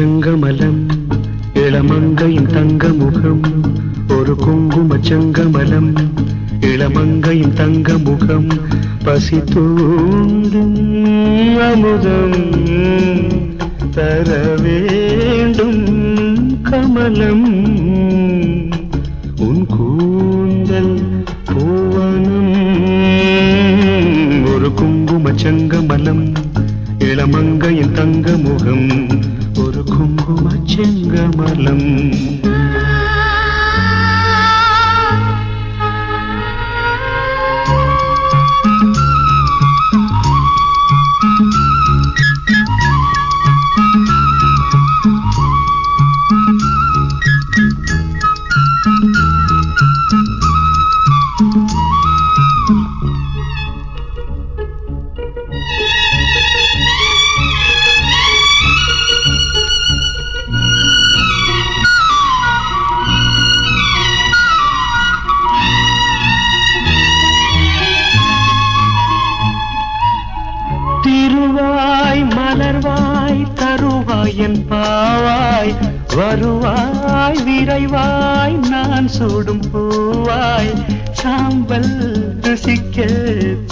செங்கமலம் இளமங்கையின் தங்க முகம் ஒரு குங்கும செங்கமலம் இளமங்கையின் தங்க முகம் பசி தூண்டும் அமுதம் தர வேண்டும் கமலம். வருவாய் விரைவாய் நான் சூடும் பூவாய் சாம்பல் ருசிக்க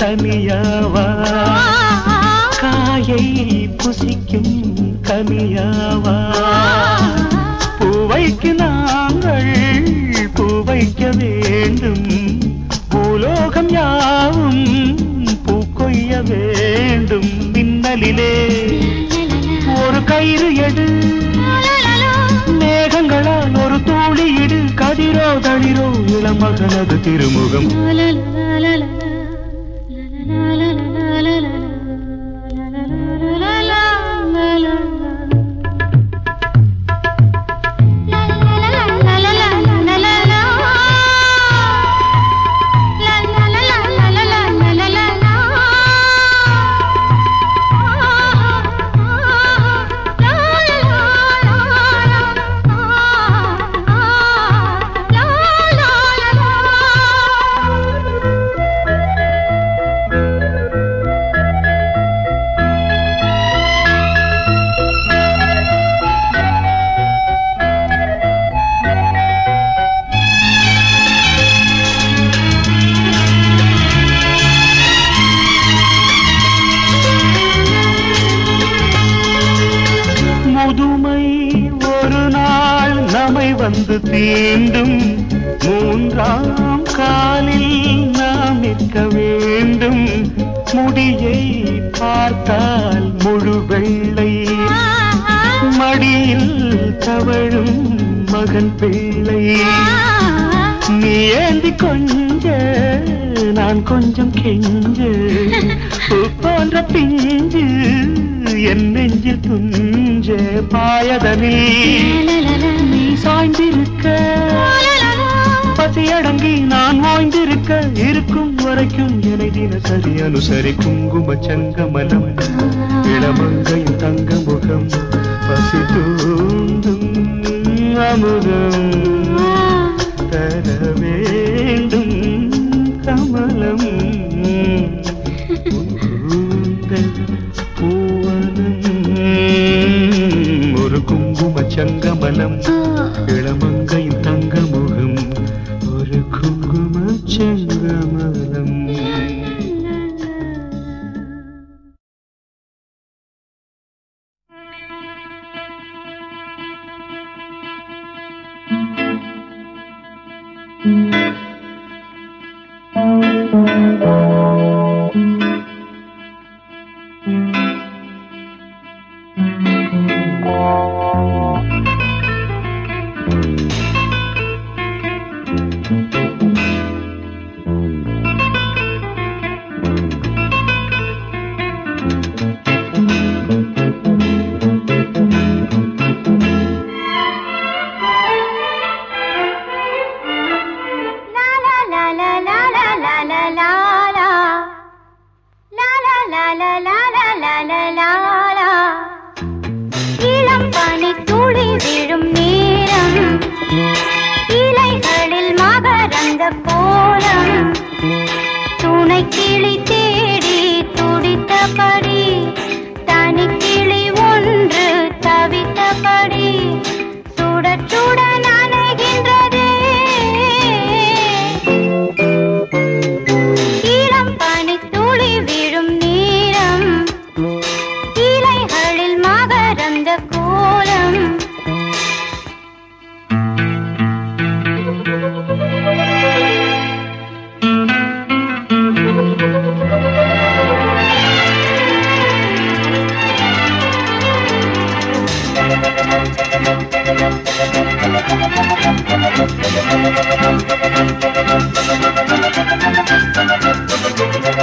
தனியாவா காயை புசிக்கும் கனியாவா பூவைக்கு நாங்கள் பூவைக்க வேண்டும். பூலோகம் யாவும் பூ கொய்ய வேண்டும். மின்னலிலே கதிரோ தளிரோ இளமகனது திருமுகம் வந்து தீண்டும். மூன்றாம் காலில் நாம் நிற்க வேண்டும். முடியை பார்த்தால் முழு வெள்ளை. மடியில் தவழும் மகன் பிள்ளை. நீ ஏந்தி கொஞ்ச நான் கொஞ்சம் கெஞ்சு. போன்ற பிஞ்சு என் நெஞ்சில் துஞ்ச பாயதனில் நீ சாய்ந்திருக்க. பசியடங்கி நான் ஓய்ந்திருக்க. இருக்கும் வரைக்கும் என்னை தினசரி அனுசரி குங்கும சங்கமலம் இளமங்கையின் தங்க முகம் பசி தூண்டும் அமுதம். தர சங்கமலம் இளமங்கையின் இளம் பனி துளி விழும் நேரம். இலைகளில் மகரந்த போலம் துணை கிழித்து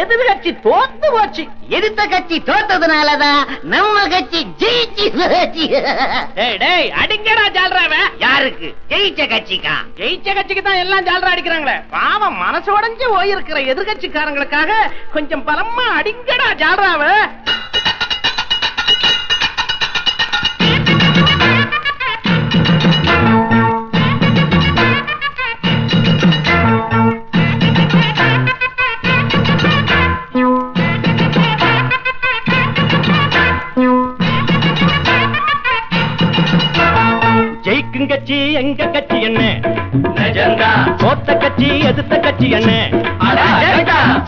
எதிர்கட்சி தோத்து போச்சு. எதிர்த்த கட்சி தோத்ததுனாலதான் நம்ம கட்சி ஜெயிச்சு டேய் அடிக்கடா ஜால்றாவ யாருக்கு? ஜெயிச்ச கட்சிக்கா? ஜெயிச்ச கட்சிக்கு தான் எல்லாம் ஜால்ரா அடிக்கிறாங்களே. பாவம் மனசு உடஞ்சு போயிருக்கிற எதிர்கட்சிக்காரங்களுக்காக கொஞ்சம் பலமா அடிங்கடா ஜால்றாவ கட்சி எங்க கட்சி என்ன? கோத்த கட்சி எதிர்த்த கட்சி என்ன?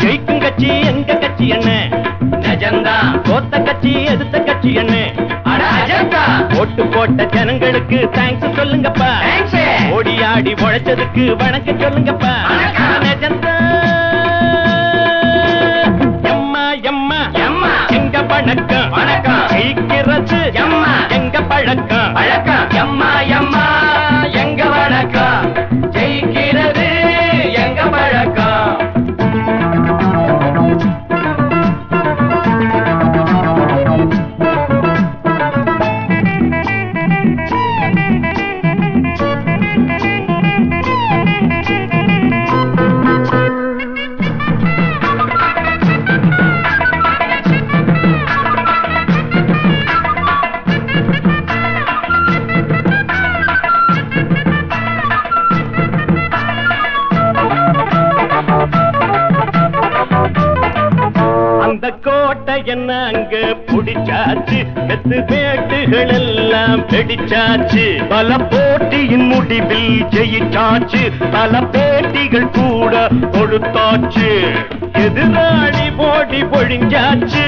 ஜெயிக்கும் கட்சி எங்க கட்சி என்ன? கோத்த கட்சி எதிர்த்த கட்சி என்ன? ஓட்டு போட்ட ஜனங்களுக்கு தேங்க்ஸ் சொல்லுங்கப்பா. ஓடி ஆடி உழைச்சதுக்கு வணக்கம் சொல்லுங்கப்பா. நெஜந்தா வந்தாச்சு மெத்து வேட்டுகள் எல்லாம் வெடிச்சாச்சு. பல போட்டியின் முடிவில் ஜெயிச்சாச்சு பல பேட்டிகள் கூட கொடுத்தாச்சு. எதிராளி போட்டி பொழிஞ்சாச்சு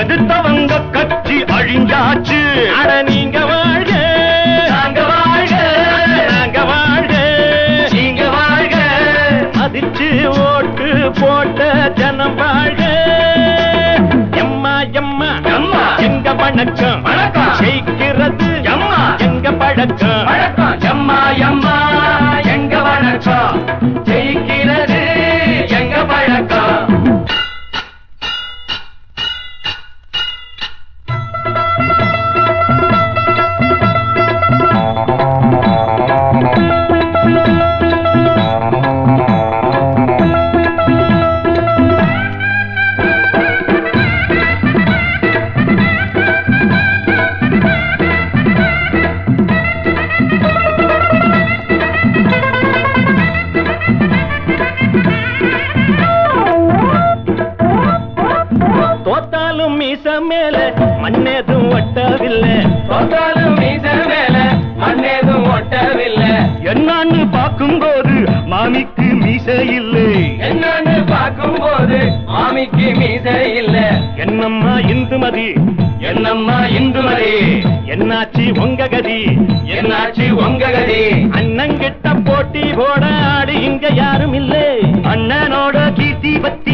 எதிர்த்தவங்க கட்சி அழிஞ்சாச்சு. அட நீங்க வாழ்க நாங்க வாழ்க நாங்க வாழ்க. நீங்க வாழ்க. மதிச்சு ஓட்டு போட்ட ஜனம் வாழ்க. வணக்கம் வணக்கம் ஜெயிக்கிறது. எங்க பழக்கம். மேல மண்ணேதும் ஒட்டவில்லை. பார்த்தாலும் மீச மேல மண்ணேதும் ஒட்டவில்லை. என்னான்னு பார்க்கும்போது மாமிக்கு மீச இல்லை. என்னான்னு பார்க்கும்போது மாமிக்கு மீச இல்லை. என்னம்மா இந்துமதி? என்னம்மா இந்துமதி? என்னாச்சு உங்க கதி? என்னாச்சு உங்க கதி? அண்ணங்கிட்ட போட்டி போட ஆடு இங்க யாரும் இல்லை. அண்ணனோட கீர்த்தி பத்தி